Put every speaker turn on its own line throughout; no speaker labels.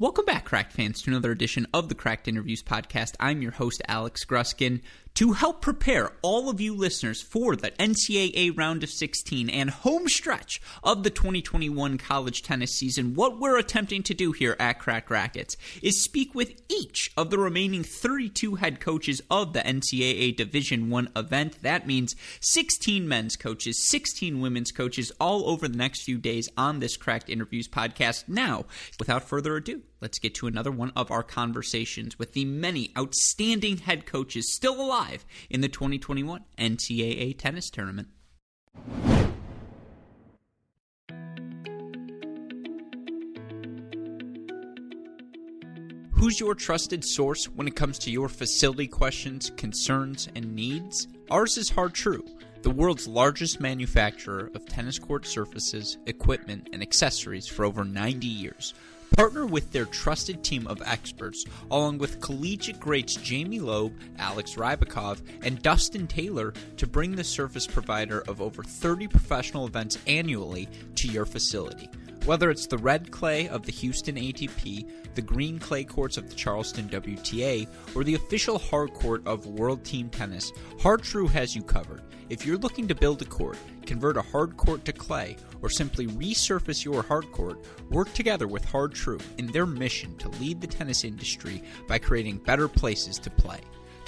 Welcome back, Cracked fans, to another edition of the Cracked Interviews podcast. I'm your host, Alex Gruskin. To help prepare all of you listeners for the NCAA round of 16 and home stretch of the 2021 college tennis season, what we're attempting to do here at Cracked Racquets is speak with each of the remaining 32 head coaches of the NCAA Division 1 event. That means 16 men's coaches, 16 women's coaches all over the next few days on this Cracked Interviews podcast. Now, without further ado, let's get to another one of our conversations with the many outstanding head coaches still alive in the 2021 NCAA tennis tournament. Who's your trusted source when it comes to your facility questions, concerns, and needs? Ours is Har-Tru, the world's largest manufacturer of tennis court surfaces, equipment, and accessories for over 90 years. Partner with their trusted team of experts, along with collegiate greats Jamie Loeb, Alex Rybakov, and Dustin Taylor, to bring the service provider of over 30 professional events annually to your facility. Whether it's the red clay of the Houston ATP, the green clay courts of the Charleston WTA, or the official hard court of World Team Tennis, Har-Tru has you covered. If you're looking to build a court, convert a hard court to clay, or simply resurface your hard court, work together with Har-Tru in their mission to lead the tennis industry by creating better places to play.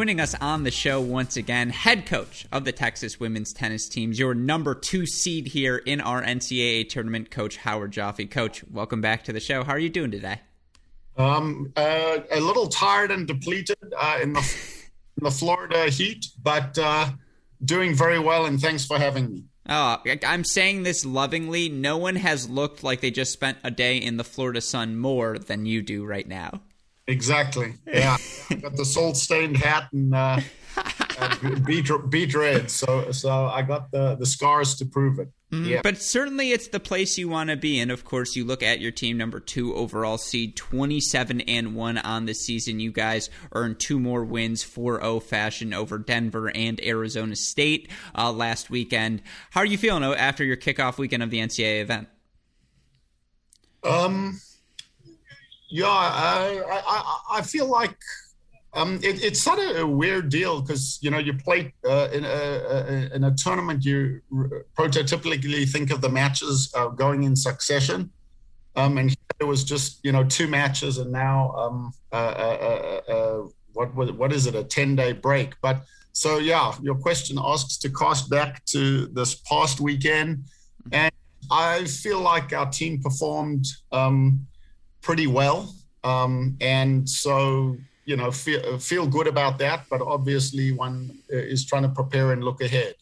Joining us on the show once again, head coach of the Texas women's tennis teams, your number two seed here in our NCAA tournament, Coach Howard Joffe. Coach, welcome back to the show. How are you doing today?
Um, uh, a little tired and depleted uh, in the in the Florida heat, but uh, doing very well. And thanks for having me.
Oh, I'm saying this lovingly. No one has looked like they just spent a day in the Florida sun more than you do right now.
Exactly. Yeah, got the salt stained hat and uh, beet beet red. So so I got the the scars to prove it. Yeah.
But certainly it's the place you want to be. And of course, you look at your team, number two overall seed, 27 and 1 on the season. You guys earned two more wins, 4 0 fashion over Denver and Arizona State uh, last weekend. How are you feeling after your kickoff weekend of the NCAA event?
Um, yeah, I, I, I feel like um, it, it's sort of a weird deal because you know you play uh, in, a, a, in a tournament. You prototypically think of the matches uh, going in succession, um, and it was just you know two matches, and now um, uh, uh, uh, uh what what is it? A ten day break, but. So yeah, your question asks to cast back to this past weekend, and I feel like our team performed um, pretty well, um, and so you know feel feel good about that. But obviously, one is trying to prepare and look ahead.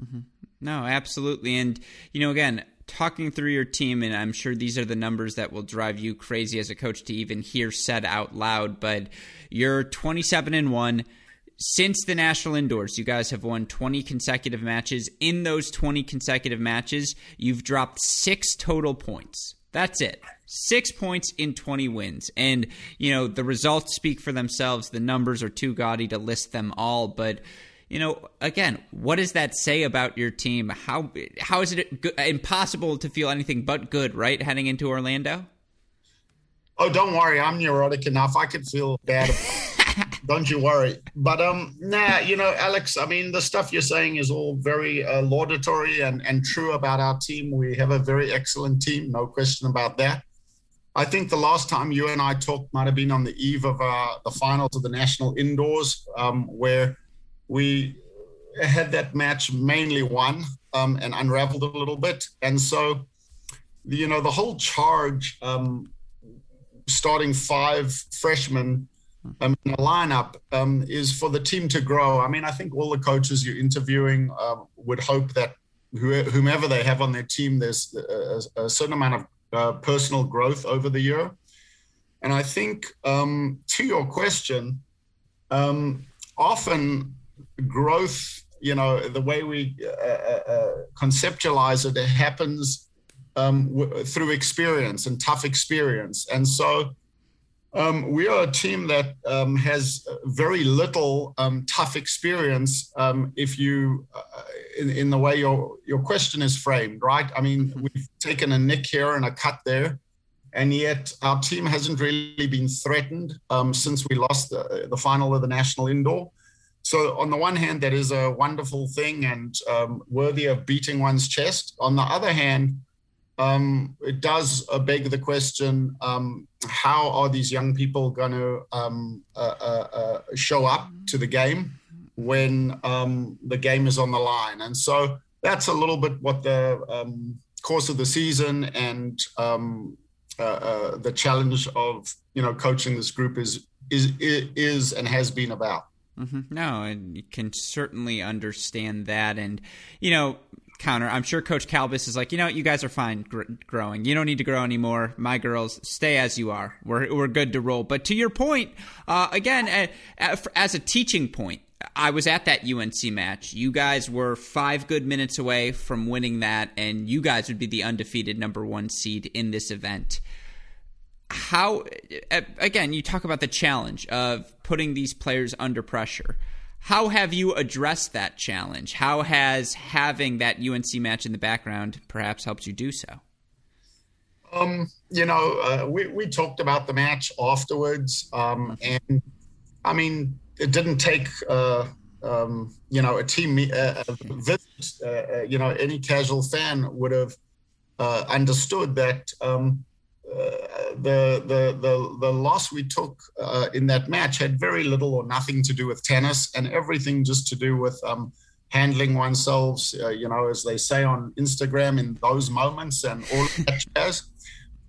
Mm-hmm. No, absolutely, and you know, again, talking through your team, and I'm sure these are the numbers that will drive you crazy as a coach to even hear said out loud. But you're 27 and one since the national indoors, you guys have won 20 consecutive matches. In those 20 consecutive matches, you've dropped six total points. That's it. Six points in 20 wins. And, you know, the results speak for themselves. The numbers are too gaudy to list them all. But, you know, again, what does that say about your team? How how is it impossible to feel anything but good, right, heading into Orlando?
Oh, don't worry. I'm neurotic enough. I could feel bad. don't you worry. But um, nah, you know, Alex. I mean, the stuff you're saying is all very uh, laudatory and and true about our team. We have a very excellent team, no question about that. I think the last time you and I talked might have been on the eve of uh, the finals of the national indoors, um, where we had that match mainly won um, and unraveled a little bit, and so you know the whole charge um, starting five freshmen um, in the lineup um, is for the team to grow. I mean, I think all the coaches you're interviewing uh, would hope that whomever they have on their team, there's a, a certain amount of uh, personal growth over the year. And I think um, to your question, um, often growth, you know, the way we uh, uh, uh conceptualize it, it happens um, w- through experience and tough experience. And so um, we are a team that um, has very little um, tough experience. If you, uh, in, in, the way your your question is framed, right? I mean, mm-hmm. we've taken a nick here and a cut there, and yet our team hasn't really been threatened um, since we lost the, the, final of the national indoor. So on the one hand, that is a wonderful thing and um, worthy of beating one's chest. On the other hand, um, it does uh, beg the question um, how are these young people going to um, uh, uh, uh, show up to the game when um, the game is on the line? And so that's a little bit what the um, course of the season and um, uh, uh, the challenge of you know coaching this group is is is and has been about.
Mm-hmm. No, and you can certainly understand that, and you know, counter. I'm sure Coach Kalbas is like, you know, you guys are fine gr- growing. You don't need to grow anymore. My girls, stay as you are. We're we're good to roll. But to your point, uh, again, as a teaching point, I was at that UNC match. You guys were five good minutes away from winning that, and you guys would be the undefeated number one seed in this event. How, again, you talk about the challenge of putting these players under pressure. How have you addressed that challenge? How has having that UNC match in the background perhaps helped you do so?
Um, you know, uh, we, we talked about the match afterwards. Um, and I mean, it didn't take, uh, um, you know, a team uh, a visit. Uh, uh, you know, any casual fan would have uh, understood that um, the, the the the loss we took in that match had very little or nothing to do with tennis, and everything just to do with um, handling oneself. You know, as they say on Instagram, in those moments and all that jazz.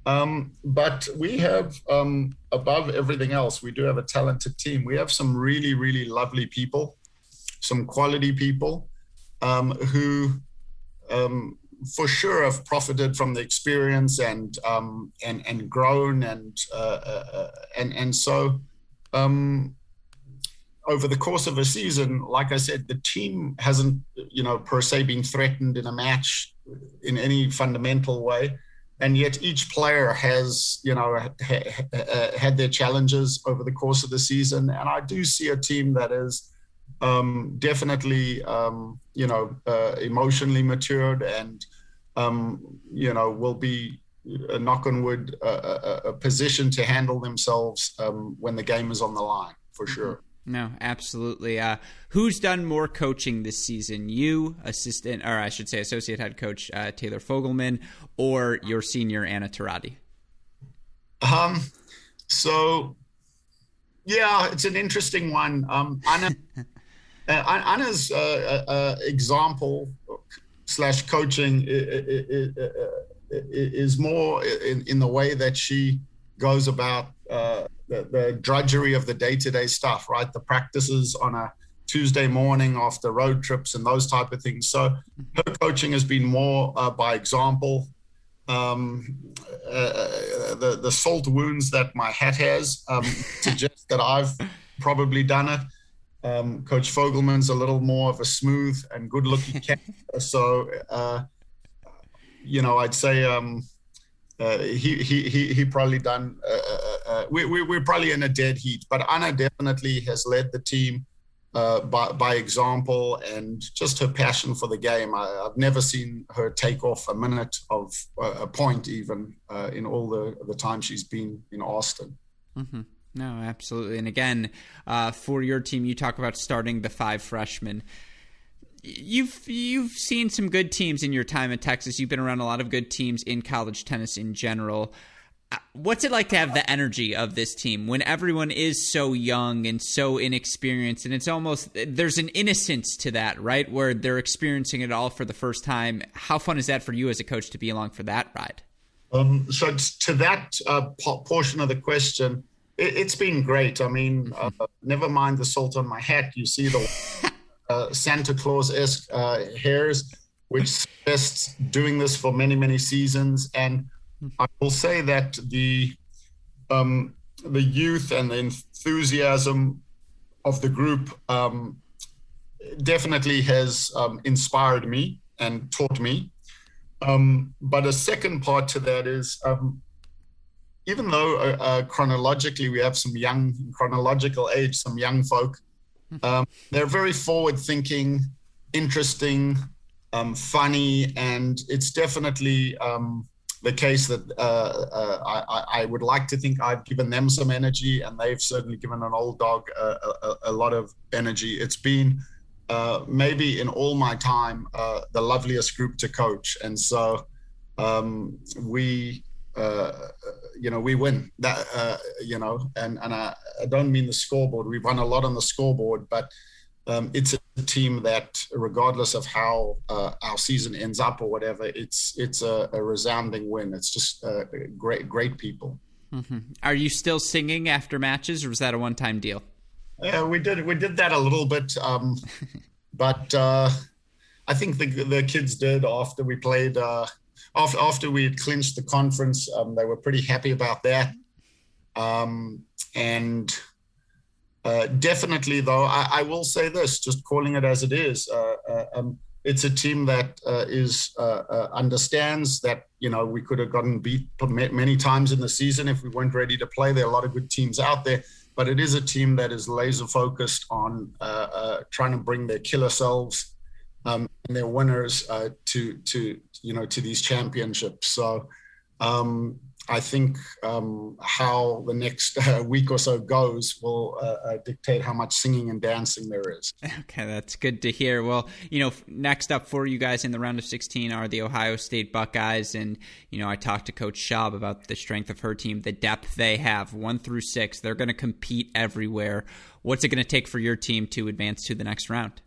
Um, but we have, um, above everything else, we do have a talented team. We have some really, really lovely people, some quality people um, who um, for sure have profited from the experience and um, and and grown and uh, uh, uh, and and so um, over the course of a season, like I said, the team hasn't you know per se been threatened in a match in any fundamental way, and yet each player has you know ha- ha- had their challenges over the course of the season, and I do see a team that is um, definitely um, you know uh, emotionally matured and um, you know will be a uh, knock on wood a, a, position to handle themselves um, when the game is on the line for sure.
No, absolutely. Uh, who's done more coaching this season? You, assistant, or I should say, associate head coach uh, Taylor Fogleman, or your senior Anna Turati?
Um, so yeah, it's an interesting one. Um, Anna, uh, Anna's uh, uh, uh, example slash coaching is more in, in the way that she goes about uh, the, the, drudgery of the day-to-day stuff right? The practices on a tuesday morning after road trips and those type of things. So her coaching has been more uh, by example um, uh, the the salt wounds that my hat has um, suggest that I've probably done it. Um, Coach Fogleman's a little more of a smooth and good-looking cat, so uh, you know I'd say um, uh, he, he he probably done. Uh, uh, uh we, we we're probably in a dead heat, but Anna definitely has led the team by by example and just her passion for the game. I, have never seen her take off a minute of a point even in all the the time she's been in Austin.
Mm-hmm. No, absolutely. And again, uh, for your team, you talk about starting the five freshmen. You've you've seen some good teams in your time in Texas. You've been around a lot of good teams in college tennis in general. Uh, what's it like to have the energy of this team when everyone is so young and so inexperienced? And it's almost there's an innocence to that, right? Where they're experiencing it all for the first time. How fun is that for you as a coach to be along for that ride?
Um, so to that uh, portion of the question, it, has been great. I mean, uh, never mind the salt on my hat. You see the uh, Santa Claus esque uh, hairs, which suggests doing this for many, many seasons. And I will say that the um, the youth and the enthusiasm of the group um, definitely has um, inspired me and taught me. Um, but a second part to that is um, even though uh, uh, chronologically we have some young, chronological age, some young folk, um, they're very forward thinking, interesting, um, funny, and it's definitely um, the case that uh, uh, I, I, would like to think I've given them some energy, and they've certainly given an old dog a, a, a lot of energy. It's been uh, maybe in all my time uh, the loveliest group to coach, and so um, we uh, you know, we win that, uh, you know, and, and I, I, don't mean the scoreboard. We've won a lot on the scoreboard, but um, it's a team that, regardless of how uh, our season ends up or whatever, it's it's a, a resounding win. It's just uh, great, great people.
Mm-hmm. Are you still singing after matches, or was that a one-time deal?
Yeah, we did we did that a little bit, um, but uh, I think the the kids did after we played uh, after, after we had clinched the conference, um, they were pretty happy about that. Um, and uh, definitely, though, I, I, will say this, just calling it as it is. Uh, uh, um, it's a team that uh, is uh, uh, understands that you know we could have gotten beat many times in the season if we weren't ready to play. There are a lot of good teams out there, but it is a team that is laser focused on trying to bring their killer selves um, and their winners uh, to to you know to these championships. So um, I think um, how the next uh, week or so goes will uh, uh, dictate how much singing and dancing there is.
Okay, that's good to hear. Well, you know, next up for you guys in the round of 16 are the Ohio State Buckeyes, and you know, I talked to Coach Schaub about the strength of her team, the depth they have, one through six. They're going to compete everywhere. What's it going to take for your team to advance to the next round?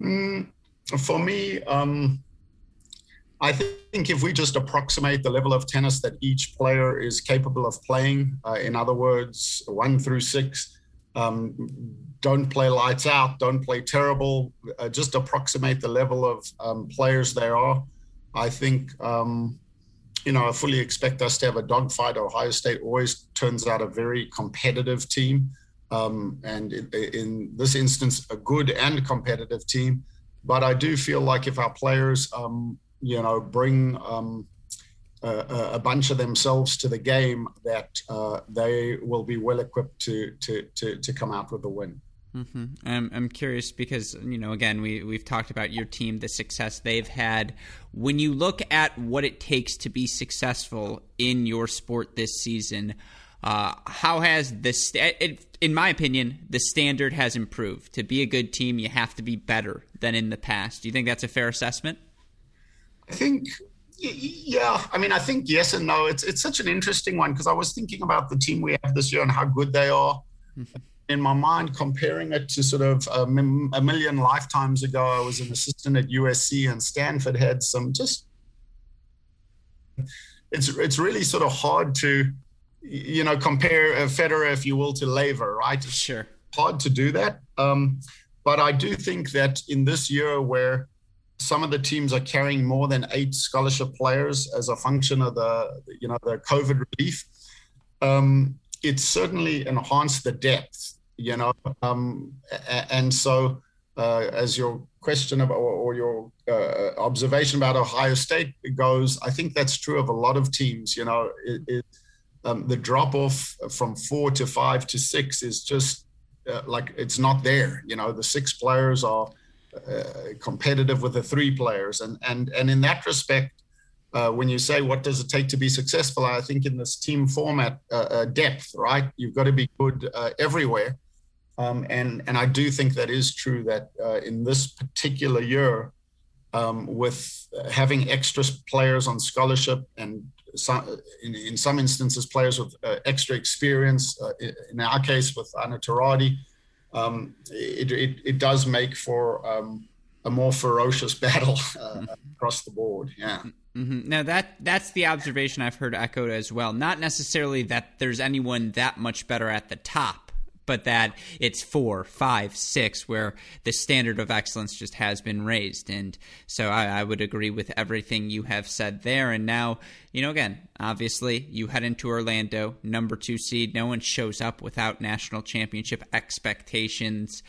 Mm, for me, um, I think if we just approximate the level of tennis that each player is capable of playing, uh, in other words, one through six, um, don't play lights out, don't play terrible, uh, just approximate the level of um, players there are. I think, um, you know, I fully expect us to have a dogfight. Ohio State always turns out a very competitive team um, and in, in, this instance, a good and competitive team. But I do feel like if our players, um, you know, bring um, a, a, bunch of themselves to the game, that uh, they will be well equipped to, to to to come out with a win.
Mm-hmm. I'm, I'm curious because you know again we we've talked about your team the success they've had. When you look at what it takes to be successful in your sport this season, uh, how has the this, in my opinion, the standard has improved. To be a good team, you have to be better than in the past. Do you think that's a fair assessment?
I think, yeah. I mean, I think yes and no. It's it's such an interesting one because I was thinking about the team we have this year and how good they are. Mm-hmm. In my mind, comparing it to sort of a, a million lifetimes ago, I was an assistant at USC and Stanford had some just. It's it's really sort of hard to you know, compare uh, Federer, if you will, to Laver, right?
Sure.
hard to do that. Um, but I do think that in this year where some of the teams are carrying more than eight scholarship players as a function of the, you know, the COVID relief, um, it's certainly enhanced the depth, you know. Um, and so, uh, as your question about, or, your uh, observation about Ohio State goes, I think that's true of a lot of teams. You know, it, it, um, the drop off from four to five to six is just uh, like it's not there. You know, the six players are uh, competitive with the three players, and and and in that respect, uh, when you say what does it take to be successful, I think in this team format, uh, uh, depth, right? You've got to be good uh, everywhere, um, and and I do think that is true that in this particular year. Um, with having extra players on scholarship and in, in, some instances, players with uh, extra experience. Uh, in our case, with Anna Turati, um, it, it, it, does make for um, a more ferocious battle uh, across the board. Yeah.
Mm-hmm. Now that that's the observation I've heard echoed as well. Not necessarily that there's anyone that much better at the top, but that it's four, five, six, where the standard of excellence just has been raised. And so I, I would agree with everything you have said there. And now, you know, again, obviously you head into Orlando, number two seed. No one shows up without national championship expectations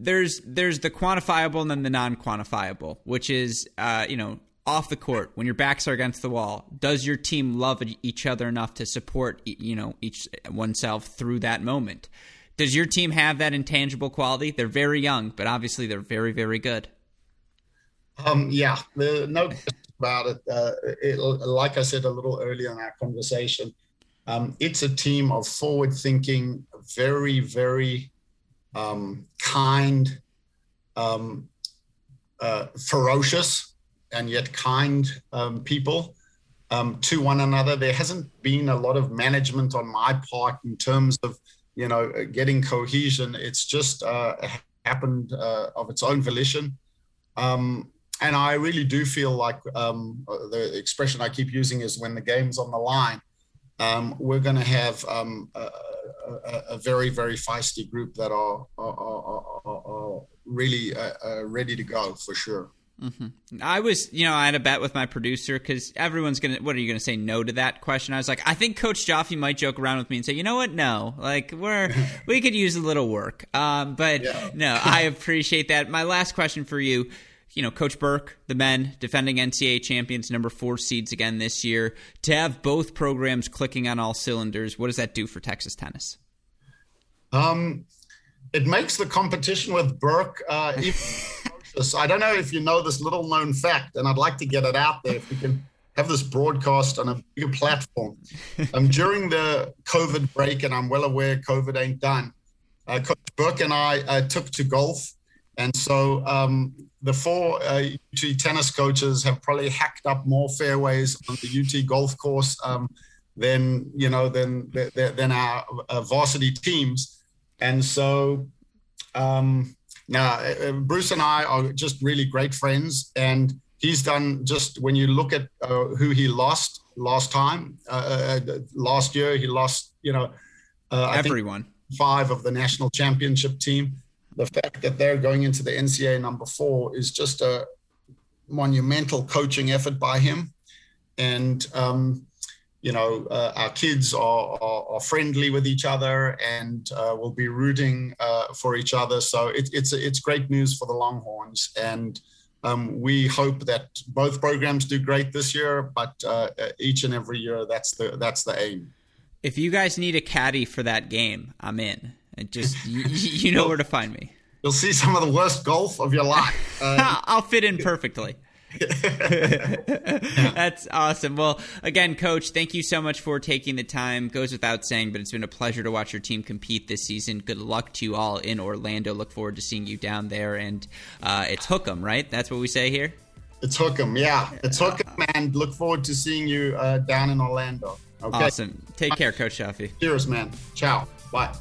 there's there's the quantifiable and then the non-quantifiable, which is uh, you know off the court when your backs are against the wall. Does your team love each other enough to support you know each oneself through that moment? Does your team have that intangible quality? They're very young, but obviously they're very very good.
Um, yeah, the, no about it. Uh, it. Like I said a little earlier in our conversation, um, it's a team of forward-thinking, very very um, kind, um, uh, ferocious, and yet kind um, people um, to one another. There hasn't been a lot of management on my part in terms of, you know, getting cohesion. It's just uh, happened uh, of its own volition. Um, and I really do feel like um, the expression I keep using is when the game's on the line, we're going to have a, a, a, very very feisty group that are are, are, are really uh, uh, ready to go for sure.
Mm-hmm. I was, you know, I had a bet with my producer because everyone's gonna. What are you gonna say no to that question? I was like, I think Coach Joffe might joke around with me and say, you know what, no, like we're we could use a little work. Um, but yeah. no, I appreciate that. My last question for you you know, Coach Berque, the men defending NCAA champions, number four seeds again this year, to have both programs clicking on all cylinders, what does that do for Texas tennis?
Um, it makes the competition with Berque uh, even I don't know if you know this little known fact, and I'd like to get it out there if we can have this broadcast on a bigger platform. Um, during the COVID break, and I'm well aware COVID ain't done, uh, Coach Berque and I uh, took to golf. And so um, the four uh, UT tennis coaches have probably hacked up more fairways on the UT golf course um, than you know than than our uh, varsity teams, and so um, now uh, Bruce and I are just really great friends, and he's done just when you look at uh, who he lost last time, uh, uh, last year he lost you know
everyone
five of the national championship team the fact that they're going into the NCAA number four is just a monumental coaching effort by him. And, um, you know, uh, our kids are, are, are, friendly with each other and uh, will be rooting uh, for each other. So it, it's, it's great news for the Longhorns. And um, we hope that both programs do great this year, but uh, each and every year, that's the, that's the aim.
If you guys need a caddy for that game, I'm in. And just you, you know where to find me.
You'll see some of the worst golf of your life.
Uh, I'll fit in perfectly. That's awesome. Well, again, coach, thank you so much for taking the time. Goes without saying, but it's been a pleasure to watch your team compete this season. Good luck to you all in Orlando. Look forward to seeing you down there. And uh, it's Hook'em, right? That's what we say here.
It's Hook'em, yeah. It's Hook'em, and look forward to seeing you uh, down in Orlando.
Okay. Awesome. Take care, Coach Joffe.
Cheers, man. Ciao. Bye.